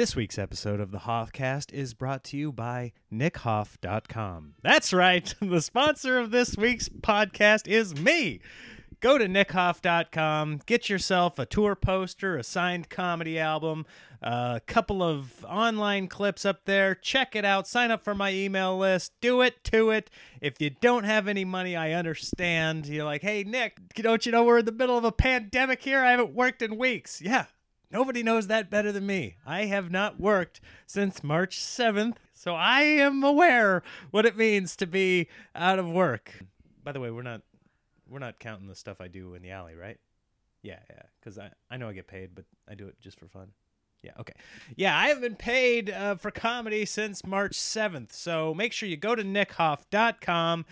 This week's episode of the Hoffcast is brought to you by nickhoff.com. That's right. The sponsor of this week's podcast is me. Go to nickhoff.com, get yourself a tour poster, a signed comedy album, a couple of online clips up there. Check it out. Sign up for my email list. Do it to it. If you don't have any money, I understand. You're like, hey, Nick, don't you know we're in the middle of a pandemic here? I haven't worked in weeks. Yeah, Nobody knows that better than me. I have not worked since March 7th, so I am aware what it means to be out of work. By the way, we're not we're not counting the stuff I do in the alley, right? Yeah, yeah, cuz I I know I get paid, but I do it just for fun. Yeah, okay. Yeah, I haven't been paid uh, for comedy since March 7th. So make sure you go to nickhoff.com,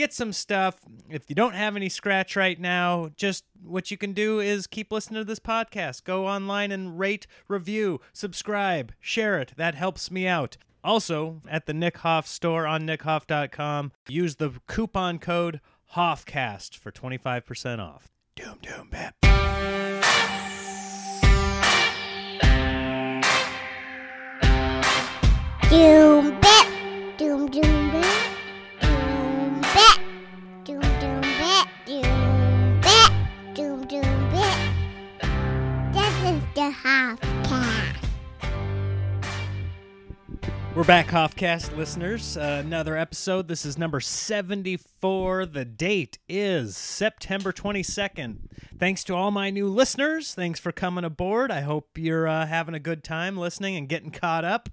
get some stuff. If you don't have any scratch right now, just what you can do is keep listening to this podcast. Go online and rate, review, subscribe, share it. That helps me out. Also, at the Nick Hoff store on nickhoff.com, use the coupon code HOFFCAST for 25% off. Doom, doom, bap. Doom bit, We're back, Hoffcast listeners. Uh, another episode. This is number 74. The date is September 22nd. Thanks to all my new listeners. Thanks for coming aboard. I hope you're uh, having a good time listening and getting caught up.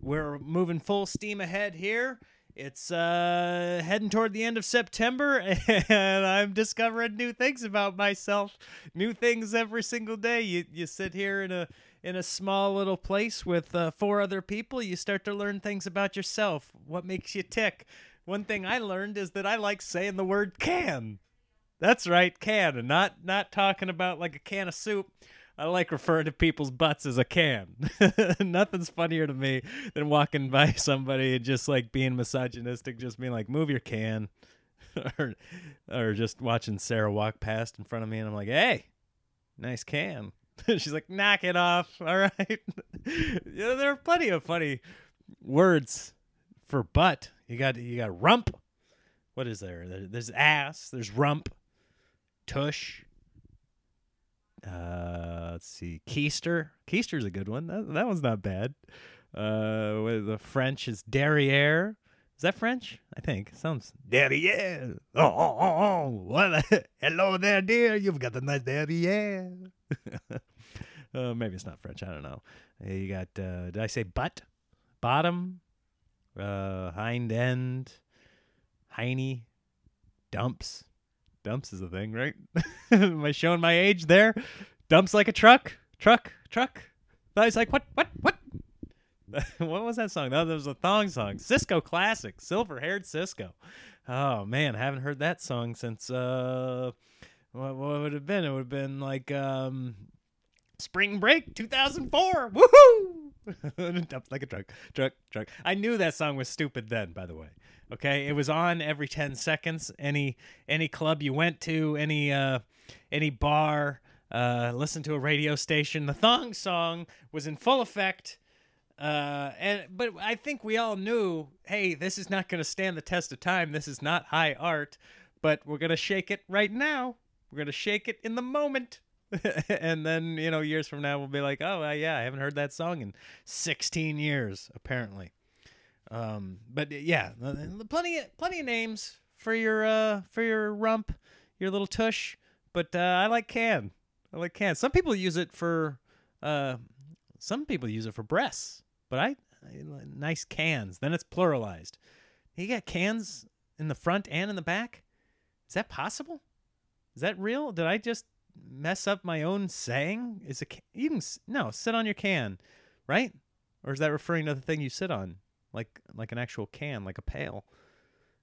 We're moving full steam ahead here. It's uh, heading toward the end of September, and I'm discovering new things about myself. New things every single day. You you sit here in a in a small little place with uh, four other people. You start to learn things about yourself. What makes you tick? One thing I learned is that I like saying the word "can." That's right, can, and not not talking about like a can of soup. I like referring to people's butts as a can. Nothing's funnier to me than walking by somebody and just like being misogynistic, just being like, "Move your can," or or just watching Sarah walk past in front of me, and I'm like, "Hey, nice can." She's like, "Knock it off." All right. yeah, there are plenty of funny words for butt. You got you got rump. What is there? There- There's ass. There's rump. Tush. Uh, let's see. Keister. Keister's a good one. That, that one's not bad. Uh, the French is derriere. Is that French? I think. Sounds derriere. Oh, oh, oh, oh. What? Hello there, dear. You've got a nice derriere. Uh, maybe it's not French. I don't know. Uh, You got, uh, did I say butt? Bottom? Uh, hind end? Hiney? Dumps? Dumps is a thing, right? Am I showing my age there? Dumps like a truck? Truck? Truck? I was like, what? What? What? what was that song? That was a thong song. Sisqo classic. Silver haired Sisqo. Oh man, I haven't heard that song since uh what, what would it have been? It would have been like um Spring Break 2004. Woohoo! Like a truck. Truck, truck. I knew that song was stupid then, by the way. Okay? It was on every 10 seconds. Any any club you went to, any uh any bar, uh listen to a radio station, the thong song was in full effect. Uh, and but I think we all knew, hey, this is not going to stand the test of time. This is not high art, but we're going to shake it right now. We're going to shake it in the moment. and then, you know, years from now, we'll be like, oh, yeah, I haven't heard that song in 16 years, apparently. Um, but yeah, plenty, of, plenty of names for your, uh, for your rump, your little tush. But uh, I like can. I like can. Some people use it for, uh, some people use it for breasts, but I, I nice cans. Then it's pluralized. You got cans in the front and in the back. Is that possible? Is that real? Did I just mess up my own saying? Is a ca- you can no sit on your can, right? Or is that referring to the thing you sit on, like like an actual can, like a pail?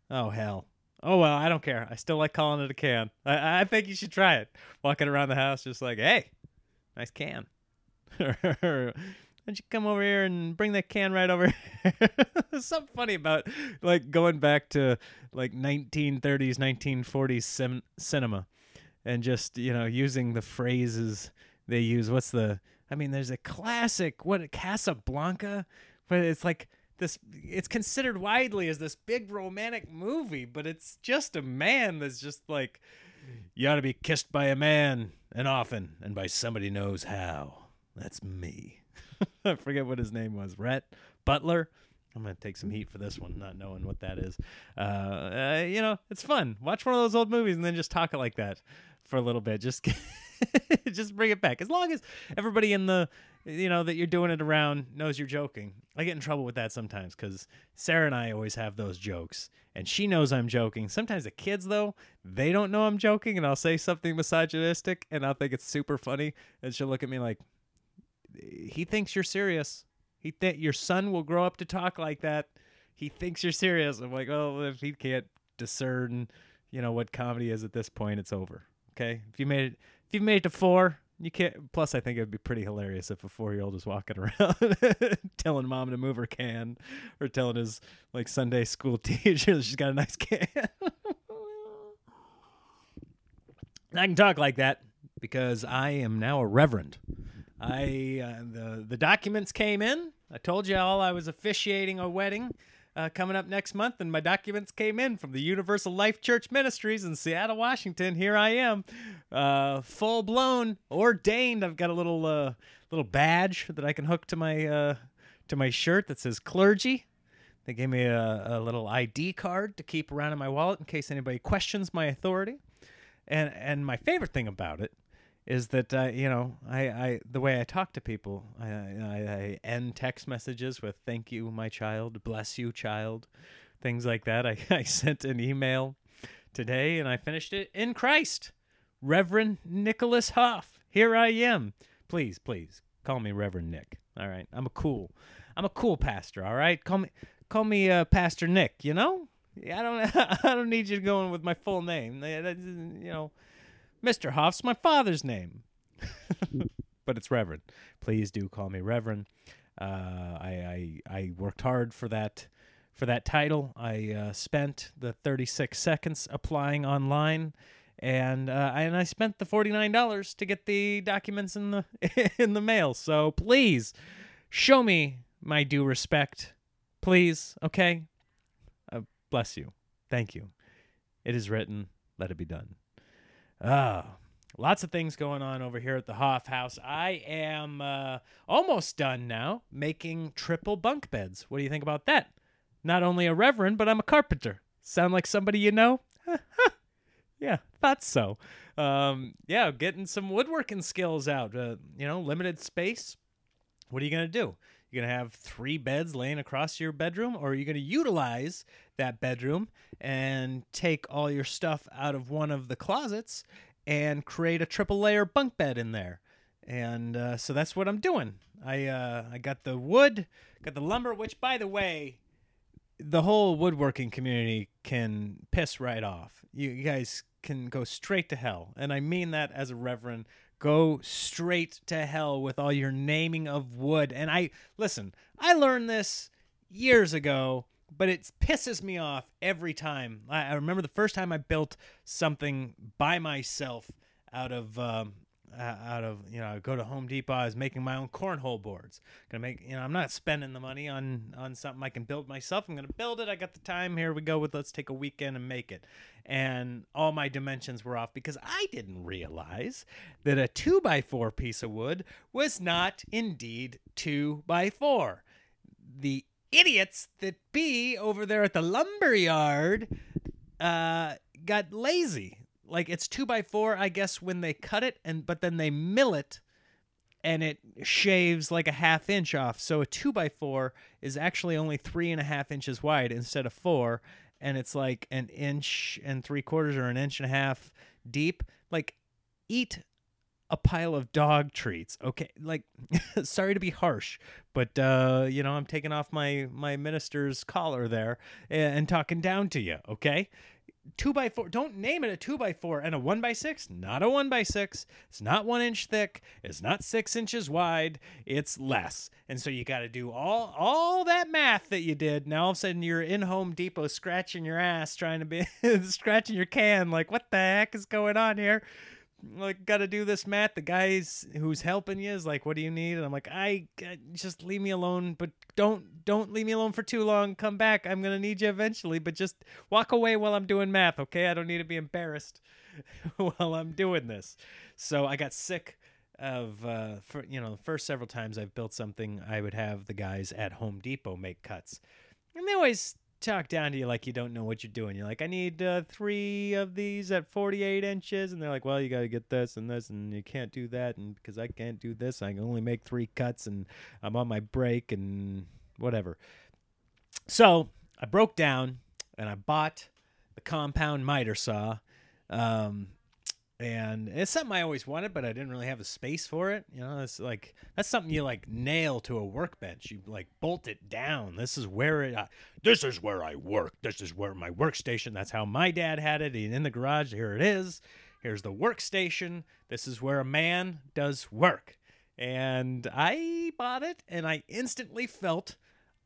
Oh hell. Oh well, I don't care. I still like calling it a can. I, I think you should try it. Walking around the house, just like, hey, nice can. Why don't you come over here and bring that can right over here? There's something funny about like going back to like 1930s, 1940s cin- cinema and just, you know, using the phrases they use. What's the I mean, there's a classic what Casablanca, but it's like this. It's considered widely as this big romantic movie, but it's just a man that's just like you ought to be kissed by a man and often and by somebody knows how. That's me. I forget what his name was. Rhett Butler. I'm gonna take some heat for this one, not knowing what that is. Uh, uh, you know, it's fun. Watch one of those old movies and then just talk it like that for a little bit. Just, just bring it back. As long as everybody in the, you know, that you're doing it around knows you're joking. I get in trouble with that sometimes because Sarah and I always have those jokes, and she knows I'm joking. Sometimes the kids though, they don't know I'm joking, and I'll say something misogynistic, and I'll think it's super funny, and she'll look at me like, he thinks you're serious. He th- your son will grow up to talk like that. He thinks you're serious. I'm like, oh, if he can't discern, you know, what comedy is at this point, it's over. Okay, if you made it, if you've made it to four, you can't. Plus, I think it would be pretty hilarious if a four-year-old was walking around telling mom to move her can, or telling his like Sunday school teacher that she's got a nice can. I can talk like that because I am now a reverend. I uh, the the documents came in. I told you all I was officiating a wedding uh, coming up next month, and my documents came in from the Universal Life Church Ministries in Seattle, Washington. Here I am, uh, full blown ordained. I've got a little uh, little badge that I can hook to my uh, to my shirt that says clergy. They gave me a, a little ID card to keep around in my wallet in case anybody questions my authority. And and my favorite thing about it is that uh, you know I, I the way I talk to people I, I, I end text messages with "Thank you, my child," "Bless you, child," things like that. I, I sent an email today and I finished it in Christ, Reverend Nicholas Hoff Here I am. Please, please call me Reverend Nick. All right, I'm a cool, I'm a cool pastor. All right, call me call me uh, Pastor Nick. You know, I don't I don't need you going with my full name. You know. Mr. Hoff's my father's name, but it's Reverend. Please do call me Reverend. Uh, I, I I worked hard for that for that title. I uh, spent the 36 seconds applying online, and uh, and I spent the 49 dollars to get the documents in the in the mail. So please show me my due respect, please. Okay, uh, bless you. Thank you. It is written. Let it be done. Ah, lots of things going on over here at the Hoff House. I am uh, almost done now making triple bunk beds. What do you think about that? Not only a reverend, but I'm a carpenter. Sound like somebody you know? yeah, thought so. Um, yeah, getting some woodworking skills out. Uh, you know, limited space. What are you gonna do? You're going to have three beds laying across your bedroom, or are you going to utilize that bedroom and take all your stuff out of one of the closets and create a triple layer bunk bed in there? And uh, so that's what I'm doing. I uh, I got the wood, got the lumber, which by the way, the whole woodworking community can piss right off. You, you guys can go straight to hell, and I mean that as a reverend go straight to hell with all your naming of wood. And I listen, I learned this years ago, but it pisses me off every time. I, I remember the first time I built something by myself out of um, out of you know go to Home Depot. I was making my own cornhole boards. Gonna make you know I'm not spending the money on on something I can build myself. I'm gonna build it. I got the time. Here we go with let's take a weekend and make it. And all my dimensions were off because I didn't realize that a two by four piece of wood was not indeed two by four. The idiots that be over there at the lumber yard uh, got lazy like it's two by four, I guess, when they cut it, and but then they mill it, and it shaves like a half inch off. So a two by four is actually only three and a half inches wide instead of four, and it's like an inch and three quarters or an inch and a half deep. Like, eat a pile of dog treats. Okay, like sorry to be harsh, but uh, you know I'm taking off my my minister's collar there and, and talking down to you. Okay, two by four. Don't name it a two by four and a one by six. Not a one by six. It's not one inch thick. It's not six inches wide. It's less. And so you got to do all all that math that you did. Now all of a sudden you're in Home Depot scratching your ass, trying to be scratching your can. Like what the heck is going on here? Like got to do this, Matt. The guys who's helping you is like, "What do you need?" And I'm like, "I I- just leave me alone, but don't don't leave me alone for too long. Come back. I'm gonna need you eventually, but just walk away while I'm doing math, okay? I don't need to be embarrassed while I'm doing this." So I got sick of uh for you know the first several times I've built something I would have the guys at Home Depot make cuts and they always talk down to you like you don't know what you're doing. You're like I need uh, three of these at 48 inches. And they're like well you got to get this and this and you can't do that. And because I can't do this I can only make three cuts and I'm on my break and whatever. So I broke down and I bought the compound miter saw um, and it's something I always wanted, but I didn't really have the space for it. You know, it's like that's something you like nail to a workbench. You like bolt it down. This is where it. Uh, this is where I work. This is where my workstation. That's how my dad had it. And in the garage, here it is. Here's the workstation. This is where a man does work. And I bought it, and I instantly felt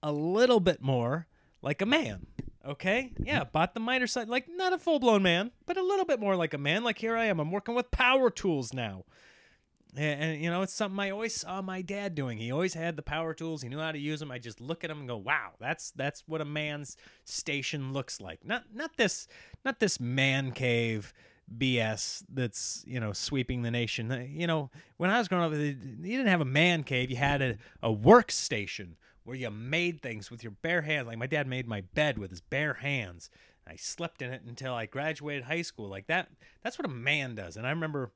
a little bit more like a man. Okay, yeah, bought the miter saw, like not a full blown man, but a little bit more like a man. Like here I am, I'm working with power tools now, and, and, you know it's something I always saw my dad doing. He always had the power tools. He knew how to use them. I just look at him and go, "Wow, that's that's what a man's station looks like." Not not this not this man cave BS that's you know sweeping the nation. Uh, You know, when I was growing up, you didn't have a man cave. You had a, a workstation where you made things with your bare hands. Like my dad made my bed with his bare hands. I slept in it until I graduated high school. Like that. That's what a man does. And I remember,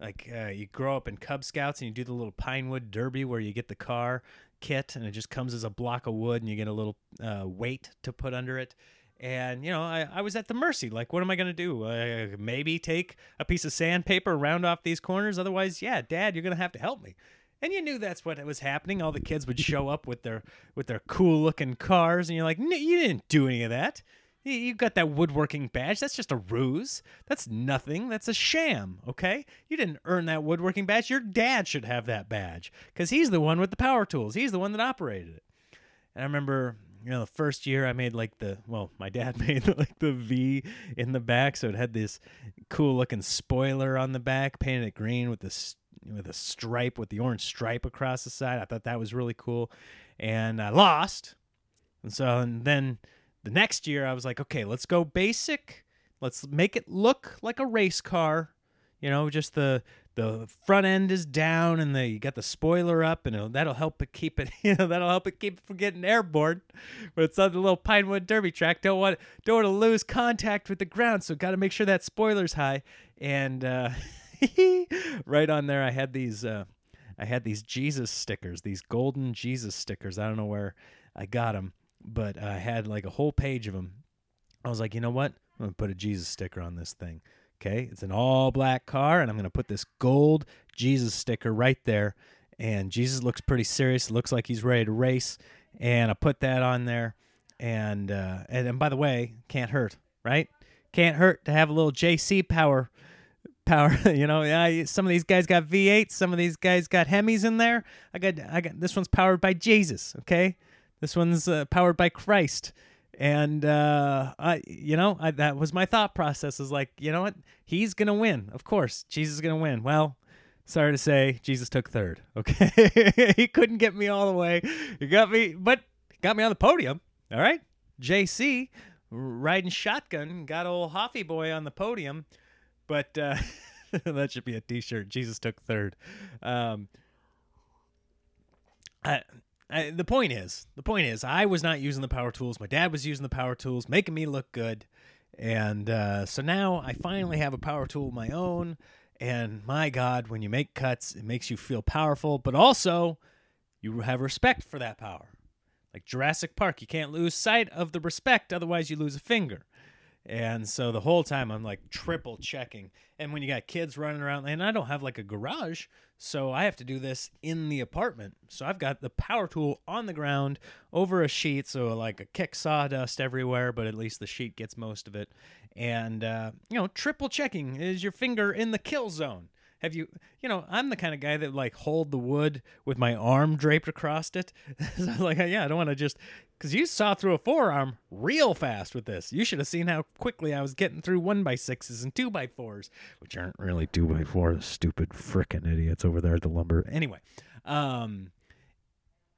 like, uh, you grow up in Cub Scouts and you do the little Pinewood Derby where you get the car kit and it just comes as a block of wood and you get a little uh, weight to put under it. And, you know, I, I was at the mercy. Like, what am I going to do? Uh, maybe take a piece of sandpaper, round off these corners. Otherwise, yeah, dad, you're going to have to help me. And you knew that's what was happening. All the kids would show up with their with their cool looking cars, and you're like, "No, you didn't do any of that. You- You got that woodworking badge. That's just a ruse. That's nothing. That's a sham. Okay, you didn't earn that woodworking badge. Your dad should have that badge because he's the one with the power tools. He's the one that operated it. And I remember, you know, the first year I made like the well, my dad made like the V in the back, so it had this cool looking spoiler on the back, painted it green with this with a stripe with the orange stripe across the side. I thought that was really cool, and I lost. And so and then the next year I was like, okay, let's go basic. Let's make it look like a race car. You know, just the the front end is down and the you got the spoiler up and that'll help it keep it you know that'll help it keep it from getting airborne but it's on the little pinewood derby track don't want don't want to lose contact with the ground so got to make sure that spoiler's high and uh right on there i had these uh i had these jesus stickers these golden jesus stickers i don't know where i got them but i had like a whole page of them i was like you know what i'm gonna put a jesus sticker on this thing Okay, it's an all black car, and I'm to put this gold Jesus sticker right there. And Jesus looks pretty serious. Looks like he's ready to race. And I put that on there. And uh, and, and by the way, can't hurt, right? Can't hurt to have a little JC power. Power, you know. I, some of these guys got V8. Some of these guys got Hemis in there. I got, I got. This one's powered by Jesus. Okay, this one's uh, powered by Christ and uh I you know I, that was my thought process is like you know what he's gonna win of course Jesus is gonna win well sorry to say Jesus took third okay he couldn't get me all the way he got me but got me on the podium all right JC riding shotgun got old Hoffy boy on the podium but uh that should be a t-shirt Jesus took third um I, I, the point is, the point is, I was not using the power tools. My dad was using the power tools, making me look good, and uh, so now I finally have a power tool of my own. And my God, when you make cuts, it makes you feel powerful, but also you have respect for that power. Like Jurassic Park, you can't lose sight of the respect, otherwise you lose a finger. And so the whole time I'm like triple checking. And when you got kids running around, and I don't have like a garage, so I have to do this in the apartment. So I've got the power tool on the ground over a sheet, so like a kick sawdust everywhere, but at least the sheet gets most of it. And, uh, you know, triple checking is your finger in the kill zone. Have you, you know, I'm the kind of guy that like hold the wood with my arm draped across it. so like, yeah, I don't want to just because you saw through a forearm real fast with this. You should have seen how quickly I was getting through one by sixes and two by fours, which aren't really two by fours. Stupid frickin' idiots over there at the lumber. Anyway, um,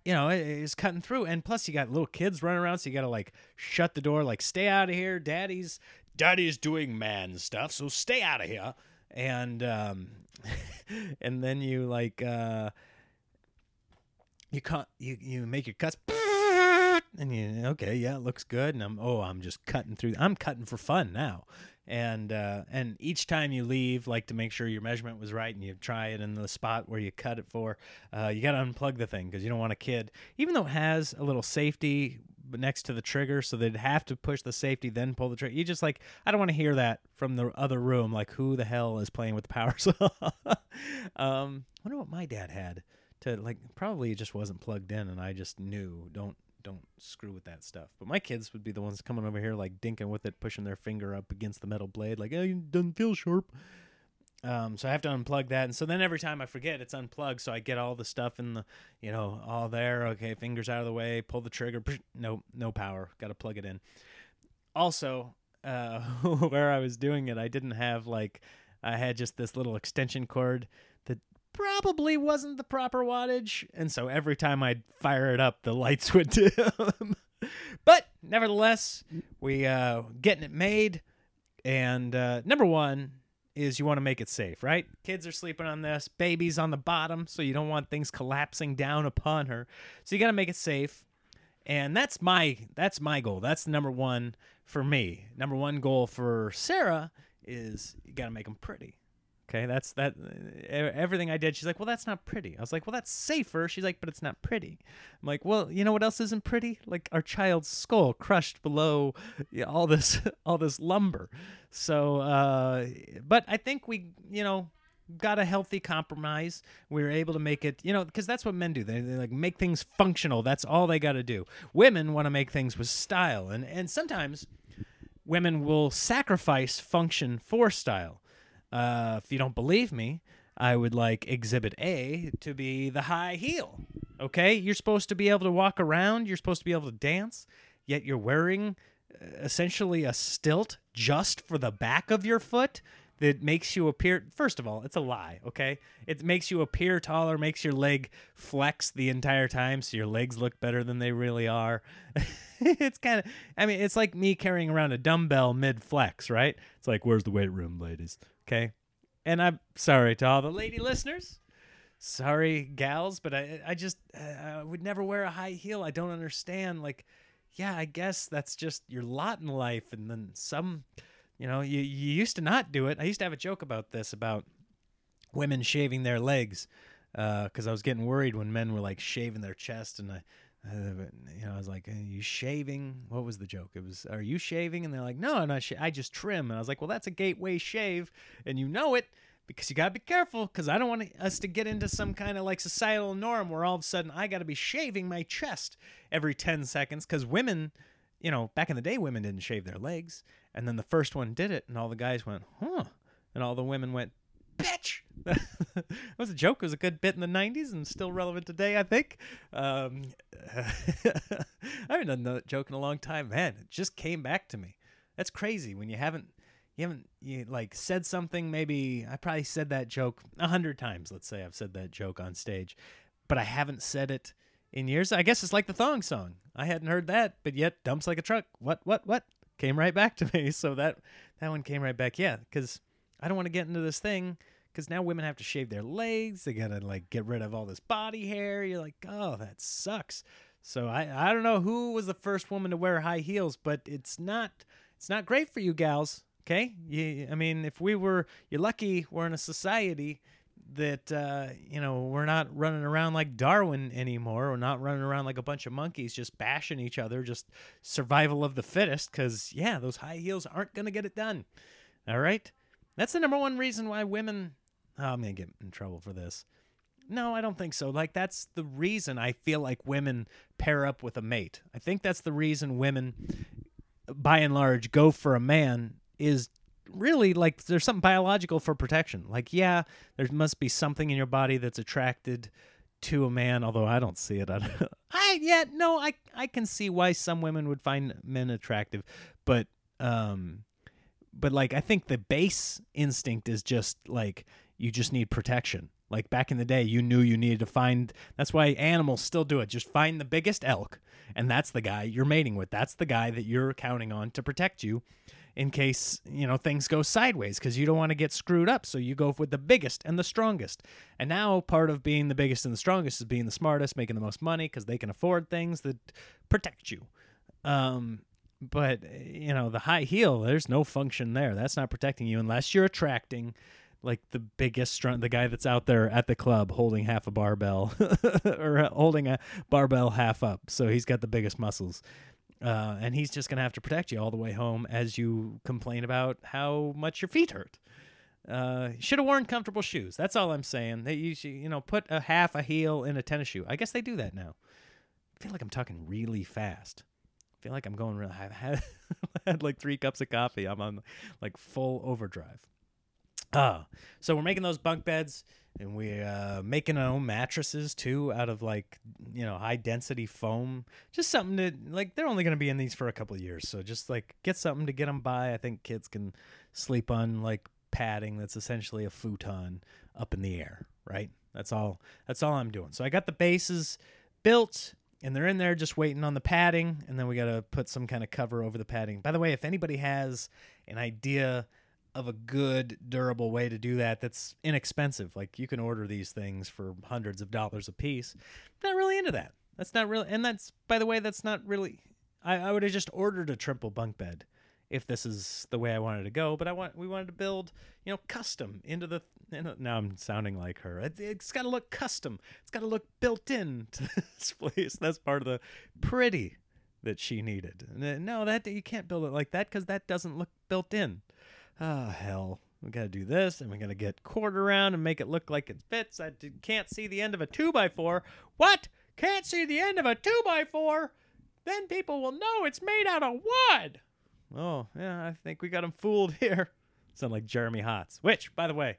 you know, it- it's cutting through, and plus you got little kids running around, so you got to like shut the door, like stay out of here, daddy's daddy's doing man stuff, so stay out of here, and um, and then you like uh, you cut you you make your cuts. And you okay, yeah, it looks good. And I'm oh, I'm just cutting through. I'm cutting for fun now, and uh, and each time you leave, like to make sure your measurement was right, and you try it in the spot where you cut it for, uh, you got to unplug the thing because you don't want a kid, even though it has a little safety next to the trigger, so they'd have to push the safety then pull the trigger. You just like I don't want to hear that from the other room, like who the hell is playing with the power saw? um, I wonder what my dad had to like. Probably it just wasn't plugged in, and I just knew don't don't screw with that stuff. But my kids would be the ones coming over here like dinking with it, pushing their finger up against the metal blade, like, "Hey, it doesn't feel sharp." Um, so I have to unplug that, and so then every time I forget, it's unplugged. So I get all the stuff in the, you know, all there. Okay, fingers out of the way, pull the trigger. No, no power. Got to plug it in. Also, uh, where I was doing it, I didn't have like, I had just this little extension cord that probably wasn't the proper wattage, and so every time I'd fire it up, the lights would dim. but nevertheless, we uh, getting it made, and uh, number one is you want to make it safe, right? Kids are sleeping on this, baby's on the bottom, so you don't want things collapsing down upon her. So you got to make it safe. And that's my that's my goal. That's number 1 for me. Number 1 goal for Sarah is you got to make them pretty. Okay, that's that. Everything I did, she's like, "Well, that's not pretty." I was like, "Well, that's safer." She's like, "But it's not pretty." I'm like, "Well, you know what else isn't pretty? Like our child's skull crushed below yeah, all this all this lumber." So, uh, but I think we, you know, got a healthy compromise. We were able to make it, you know, because that's what men do. They, they like make things functional. That's all they got to do. Women want to make things with style, and and sometimes women will sacrifice function for style. Uh, if you don't believe me, I would like Exhibit A to be the high heel. Okay, you're supposed to be able to walk around. You're supposed to be able to dance, yet you're wearing uh, essentially a stilt just for the back of your foot that makes you appear first of all it's a lie okay it makes you appear taller makes your leg flex the entire time so your legs look better than they really are it's kind of i mean it's like me carrying around a dumbbell mid flex right it's like where's the weight room ladies okay. And i'm sorry to all the lady listeners. Sorry gals but i i just uh, i would never wear a high heel. I don't understand. Like yeah i guess that's just your lot in life. And then some you know you, you used to not do it. I used to have a joke about this about women shaving their legs because i was getting worried when men were like shaving their chest. And i uh, you know, I was like, "Are you shaving?" What was the joke? It was, "Are you shaving?" And they're like, "No, I'm not. Sh- I just trim." And I was like, "Well, that's a gateway shave, and you know it because you gotta be careful because I don't want us to get into some kind of like societal norm where all of a sudden I gotta be shaving my chest every ten seconds because women, you know, back in the day, women didn't shave their legs, and then the first one did it, and all the guys went, "Huh," and all the women went, bitch. that was a joke. It was a good bit in the 90s and still relevant today, I think. Um, I haven't done that joke in a long time. Man, it just came back to me. That's crazy when you haven't. You haven't you like said something maybe I probably said that joke a hundred times. Let's say I've said that joke on stage, but I haven't said it in years. I guess it's like the thong song. I hadn't heard that, but yet dumps like a truck. What what what came right back to me. So that that one came right back. Yeah, because I don't want to get into this thing because now women have to shave their legs. They gotta like get rid of all this body hair. You're like, oh, that sucks. So I I don't know who was the first woman to wear high heels, but it's not it's not great for you gals. Okay, you, I mean, if we were, you're lucky we're in a society that uh, you know we're not running around like Darwin anymore. We're not running around like a bunch of monkeys just bashing each other, just survival of the fittest. Because yeah, those high heels aren't gonna get it done. All right, that's the number one reason why women. Oh, I'm gonna get in trouble for this. No, I don't think so. Like that's the reason I feel like women pair up with a mate. I think that's the reason women by and large go for a man is really like there's something biological for protection. Like, yeah, there must be something in your body that's attracted to a man, although I don't see it. I, I yeah, no, I I can see why some women would find men attractive, but um but like I think the base instinct is just like you just need protection. Like back in the day, you knew you needed to find. That's why animals still do it. Just find the biggest elk, and that's the guy you're mating with. That's the guy that you're counting on to protect you, in case you know things go sideways. Because you don't want to get screwed up, so you go with the biggest and the strongest. And now part of being the biggest and the strongest is being the smartest, making the most money, because they can afford things that protect you. Um, but you know the high heel, there's no function there. That's not protecting you unless you're attracting like the biggest strong the guy that's out there at the club holding half a barbell or holding a barbell half up so he's got the biggest muscles. Uh, and he's just gonna have to protect you all the way home as you complain about how much your feet hurt. Uh, should have worn comfortable shoes. That's all i'm saying. That you you know put a half a heel in a tennis shoe. I guess they do that now. I feel like i'm talking really fast feel like i'm going real i've had, had like three cups of coffee i'm on like full overdrive Ah, so we're making those bunk beds, and we're uh, making our own mattresses too, out of like you know high density foam. Just something to like. They're only going to be in these for a couple years, so just like get something to get them by. I think kids can sleep on like padding that's essentially a futon up in the air, right? That's all. That's all I'm doing. So I got the bases built. And they're in there just waiting on the padding, and then we got to put some kind of cover over the padding. By the way, if anybody has an idea of a good durable way to do that that's inexpensive like you can order these things for hundreds of dollars a piece not really into that that's not really and that's by the way that's not really i, I would have just ordered a triple bunk bed if this is the way i wanted to go but i want we wanted to build you know custom into the now i'm sounding like her it, it's got to look custom it's got to look built in to this place that's part of the pretty that she needed no that you can't build it like that because that doesn't look built in Oh hell. We gotta do this, and we gotta get cord around and make it look like it fits. I can't see the end of a two by four. What? Can't see the end of a two by four? Then people will know it's made out of wood. Oh yeah, I think we got him fooled here. Sound like Jeremy Hotz, which, by the way,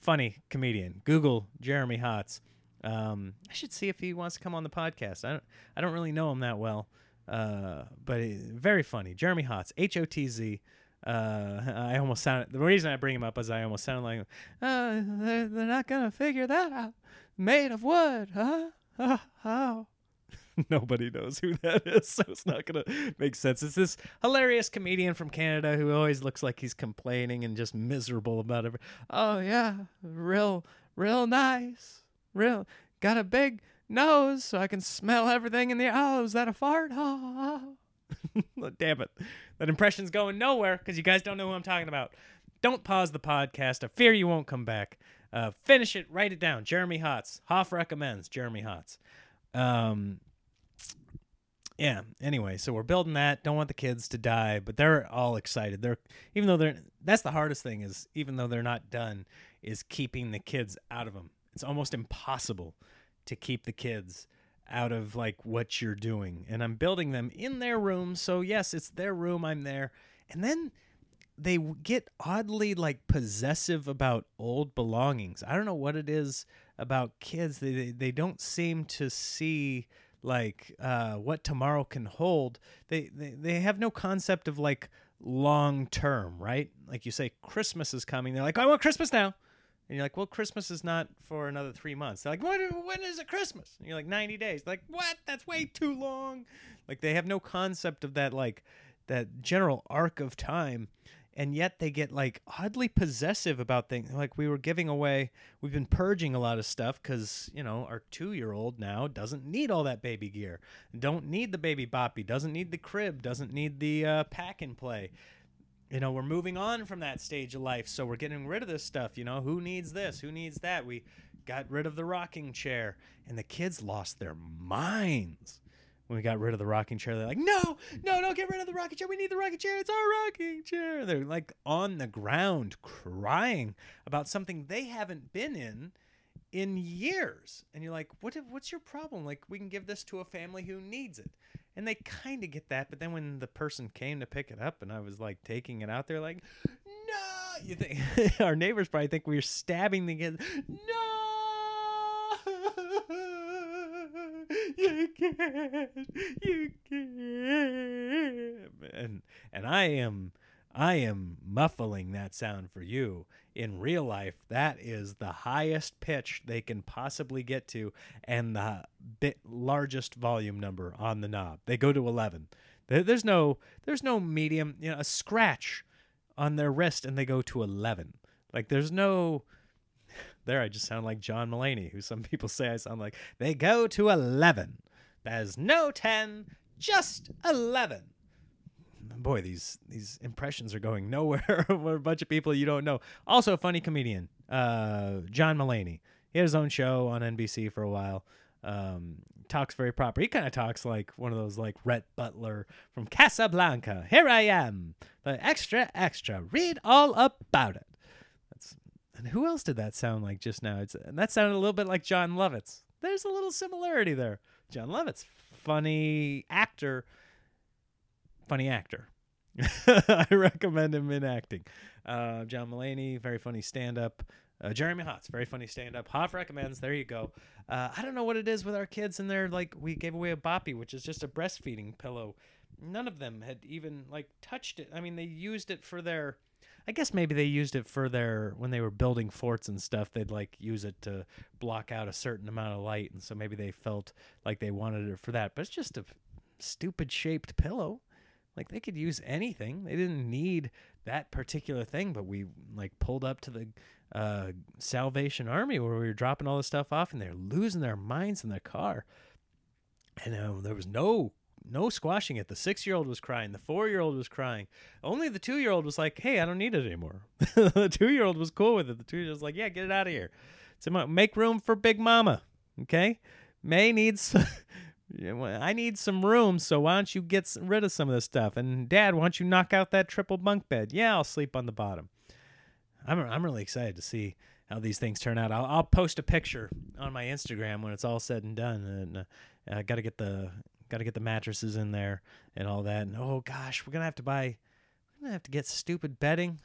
funny comedian. Google Jeremy Hotz. Um, I should see if he wants to come on the podcast. I don't, I don't really know him that well, uh, but he- very funny. Jeremy Hotz, H O T Z. Uh, I almost sounded. The reason I bring him up is I almost sounded like, uh, they're, they're not gonna figure that out. Made of wood, huh? Uh, how? Nobody knows who that is, so it's not gonna make sense. It's this hilarious comedian from Canada who always looks like he's complaining and just miserable about it. Oh yeah, real, real nice, real. Got a big nose, so I can smell everything in the. Oh, is that a fart? Oh, oh. damn it, that impression's going nowhere because you guys don't know who I'm talking about. Don't pause the podcast. I fear you won't come back. Uh, finish it. Write it down. Jeremy Hotz. Hoff recommends Jeremy Hotz. Um, yeah. Anyway, so we're building that. Don't want the kids to die, but they're all excited. They're even though they're that's the hardest thing is even though they're not done is keeping the kids out of them. It's almost impossible to keep the kids out of like what you're doing. And I'm building them in their room. So yes, it's their room. I'm there. And then they get oddly like possessive about old belongings. I don't know what it is about kids. They they, they don't seem to see like uh, what tomorrow can hold. They, they they have no concept of like long term, right? Like you say, Christmas is coming. They're like, I want Christmas now. And you're like, well, Christmas is not for another three months. They're like, when, when is it Christmas? And you're like, 90 days. They're like, what? That's way too long. Like they have no concept of that, like that general arc of time. And yet they get like oddly possessive about things. Like we were giving away, we've been purging a lot of stuff because, you know, our two year old now doesn't need all that baby gear. Don't need the baby boppy, doesn't need the crib, doesn't need the uh, pack and play you know, we're moving on from that stage of life, so we're getting rid of this stuff. You know, who needs this? Who needs that? We got rid of the rocking chair, and the kids lost their minds when we got rid of the rocking chair. They're like, no, no, don't get rid of the rocking chair. We need the rocking chair. It's our rocking chair. They're like on the ground crying about something they haven't been in in years. And you're like, what? What's your problem? Like, we can give this to a family who needs it. And they kind of get that, but then when the person came to pick it up and I was like taking it out, they're like, no, You think our neighbors probably think we're stabbing the kids? No, you can't, you can't. And and I am, I am muffling that sound for you. In real life, that is the highest pitch they can possibly get to, and the bit largest volume number on the knob. They go to eleven. There's no, there's no medium. You know, a scratch on their wrist and they go to 11. Like there's no there I just sound like John Mulaney, who some people say I sound like. They go to 11. There's no 10, just 11. Boy, these these impressions are going nowhere. We're a bunch of people you don't know. Also, a funny comedian, uh, John Mulaney. He had his own show on NBC for a while. Um, talks very proper. He kind of talks like one of those like Rhett Butler from Casablanca. Here I am, the extra extra. Read all about it. And who else did that sound like just now? It's and that sounded a little bit like Jon Lovitz. There's a little similarity there. Jon Lovitz, funny actor, funny actor. I recommend him in acting. Uh, John Mulaney, very funny stand-up. Uh, Jeremy Hotz, very funny stand-up. Hoff recommends. There you go. Uh, I don't know what it is with our kids, and they're like, we gave away a boppy, which is just a breastfeeding pillow. None of them had even like touched it. I mean, they used it for their. I guess maybe they used it for their when they were building forts and stuff. They'd like use it to block out a certain amount of light, and so maybe they felt like they wanted it for that. But it's just a stupid shaped pillow. Like they could use anything. They didn't need that particular thing, but we like pulled up to the uh, Salvation Army where we were dropping all this stuff off, and they're losing their minds in the car. And uh, there was no no squashing it. The six year old was crying. The four year old was crying. Only the two year old was like, "Hey, I don't need it anymore." the two year old was cool with it. The two year old was like, "Yeah, get it out of here." So ma- make room for Big Mama. Okay, May needs. I need some room, so why don't you get rid of some of this stuff? And Dad, why don't you knock out that triple bunk bed? Yeah, I'll sleep on the bottom. I'm I'm really excited to see how these things turn out. I'll, I'll post a picture on my Instagram when it's all said and done. And uh, I got to get the got to get the mattresses in there and all that. And oh gosh, we're gonna have to buy. We're gonna have to get stupid bedding.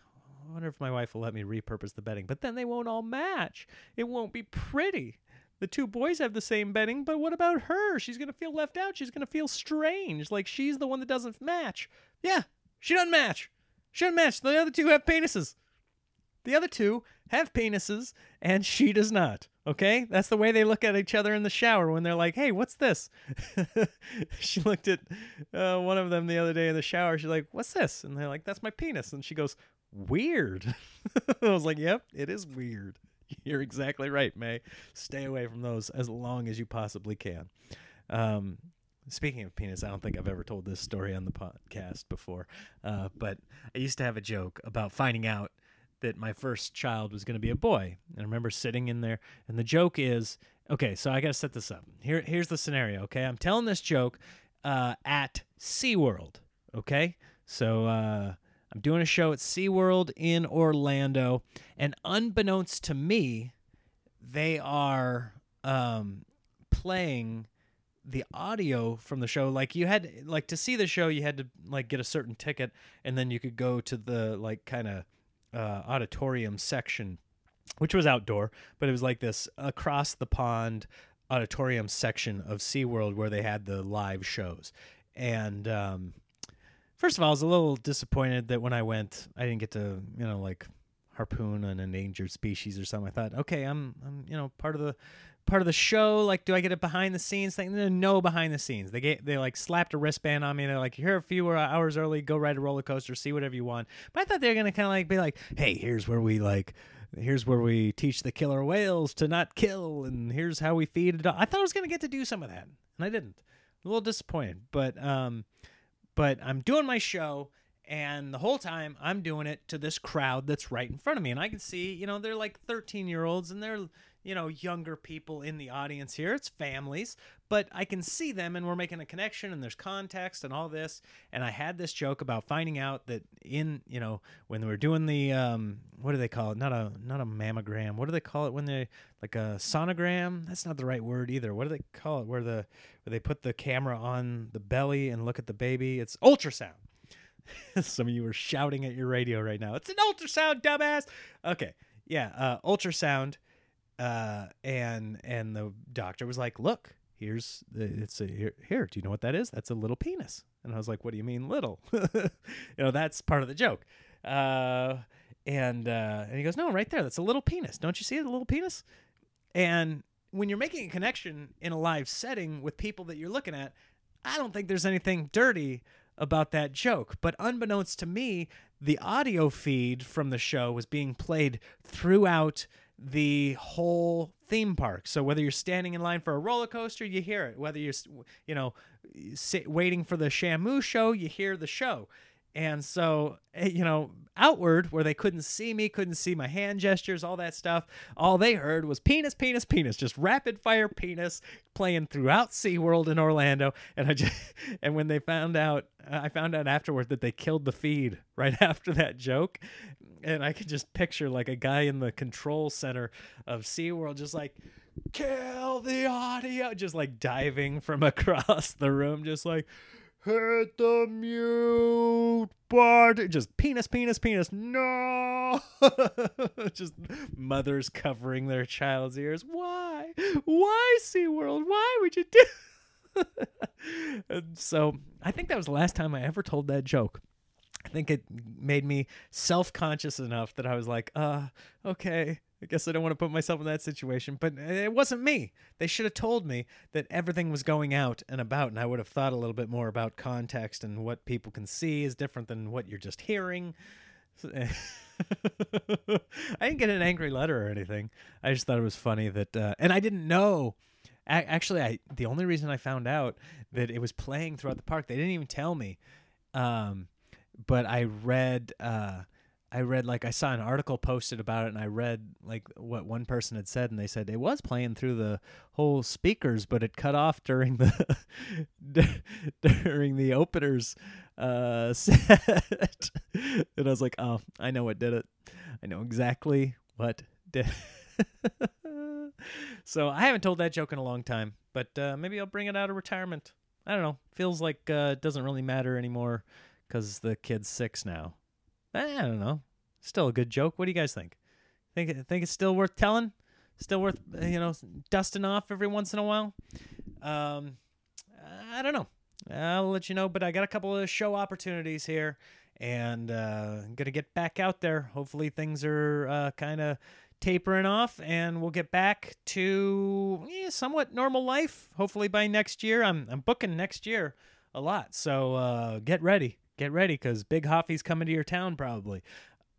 I wonder if my wife will let me repurpose the bedding. But then they won't all match. It won't be pretty. The two boys have the same bedding, but what about her? She's gonna feel left out. She's gonna feel strange, like she's the one that doesn't match. Yeah, she doesn't match. She doesn't match. The other two have penises. The other two have penises, and she does not. Okay, that's the way they look at each other in the shower when they're like, "Hey, what's this?" she looked at uh, one of them the other day in the shower. She's like, "What's this?" And they're like, "That's my penis." And she goes, "Weird." I was like, "Yep, it is weird." You're exactly right, May. Stay away from those as long as you possibly can. Um, speaking of penis, I don't think I've ever told this story on the podcast before, uh, but I used to have a joke about finding out that my first child was going to be a boy. And I remember sitting in there, and the joke is okay, so I got to set this up. Here, here's the scenario, okay? I'm telling this joke uh, at SeaWorld, okay? So uh, I'm doing a show at SeaWorld in Orlando, and unbeknownst to me, they are um, playing the audio from the show like you had like to see the show you had to like get a certain ticket and then you could go to the like kind of uh, auditorium section which was outdoor but it was like this across the pond auditorium section of SeaWorld where they had the live shows. And um, first of all i was a little disappointed that when i went i didn't get to you know like harpoon an endangered species or something. I thought okay i'm i'm you know part of the part of the show like do i get a behind the scenes thing? No, behind the scenes. They get they like slapped a wristband on me. They're like here a few hours early. Go ride a roller coaster. See whatever you want. But i thought they were gonna kind of like be like hey here's where we like here's where we teach the killer whales to not kill and here's how we feed it i thought i was gonna get to do some of that and i didn't. A little disappointed but um but i'm doing my show and the whole time I'm doing it to this crowd that's right in front of me. And I can see, you know, they're like 13 year olds and they're, you know, younger people in the audience here. It's families, but I can see them and we're making a connection and there's context and all this. And I had this joke about finding out that in, you know, when were doing the, um, what do they call it? Not a, not a mammogram. What do they call it when they, like a sonogram? That's not the right word either. What do they call it? Where the, where they put the camera on the belly and look at the baby? It's ultrasound Some of you are shouting at your radio right now. It's an ultrasound, dumbass. Okay, yeah, uh, ultrasound, uh, and and the doctor was like, "Look, here's it's a here, here. Do you know what that is? That's a little penis." And I was like, "What do you mean little?" you know, that's part of the joke. Uh, and uh, and he goes, "No, right there. That's a little penis. Don't you see? A little penis?" And when you're making a connection in a live setting with people that you're looking at, I don't think there's anything dirty about that joke. But unbeknownst to me, the audio feed from the show was being played throughout the whole theme park. So whether you're standing in line for a roller coaster, you hear it. Whether you're, you know, waiting for the Shamu show, you hear the show. And so, eh, you know, outward where they couldn't see me, couldn't see my hand gestures, all that stuff, all they heard was penis, penis, penis, just rapid fire penis playing throughout SeaWorld in Orlando. And I just, and when they found out, I found out afterward that they killed the feed right after that joke. And I could just picture like a guy in the control center of SeaWorld just like, kill the audio, just like diving from across the room, just like, hit the mute button. Just penis, penis, penis. No. just mothers covering their child's ears. Why? Why, SeaWorld? Why would you do? and so I think that was the last time I ever told that joke. I think it made me self conscious enough that I was like, uh, okay, I guess I don't want to put myself in that situation. But it wasn't me. They should have told me that everything was going out and about, and I would have thought a little bit more about context and what people can see is different than what you're just hearing. I didn't get an angry letter or anything. I just thought it was funny that, uh, and I didn't know. Actually, I the only reason I found out that it was playing throughout the park, they didn't even tell me. Um, but I read uh, I read like I saw an article posted about it and I read like what one person had said and they said it was playing through the whole speakers but it cut off during the during the openers uh set. And I was like oh I know what did it. I know exactly what did so I haven't told that joke in a long time but uh, maybe I'll bring it out of retirement. I don't know. Feels like uh, it doesn't really matter anymore because the kid's six now. I don't know. Still a good joke. What do you guys think? Think think it's still worth telling? Still worth you know dusting off every once in a while? Um, I don't know. I'll let you know. But I got a couple of show opportunities here, and uh, I'm gonna get back out there. Hopefully things are uh, kind of tapering off, and we'll get back to eh, somewhat normal life. Hopefully by next year. I'm I'm booking next year a lot, so uh, get ready get ready because Big Hoffy's coming to your town probably.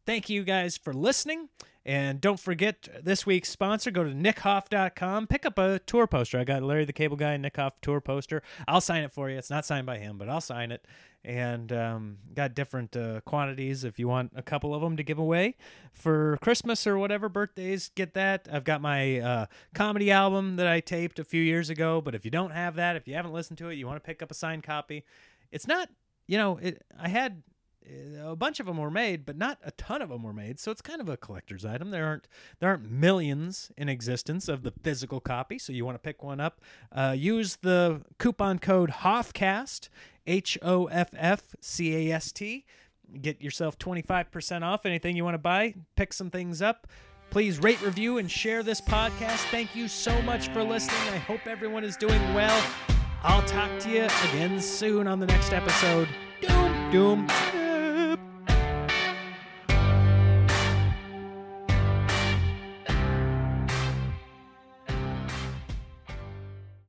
Thank you guys for listening. And don't forget this week's sponsor. Go to nickhoff.com. Pick up a tour poster. I got Larry the Cable Guy Nick Hoff tour poster. I'll sign it for you. It's not signed by him, but I'll sign it. And um, got different uh, quantities if you want a couple of them to give away for Christmas or whatever birthdays. Get that. I've got my uh, comedy album that I taped a few years ago. But if you don't have that, if you haven't listened to it, you want to pick up a signed copy. It's not you know, it, I had uh, a bunch of them were made, but not a ton of them were made. So it's kind of a collector's item. There aren't there aren't millions in existence of the physical copy. So you want to pick one up. Uh, use the coupon code HOFFCAST H O F F C A S T. Get yourself twenty five percent off anything you want to buy. Pick some things up. Please rate, review, and share this podcast. Thank you so much for listening. I hope everyone is doing well. I'll talk to you again soon on the next episode. Doom, doom,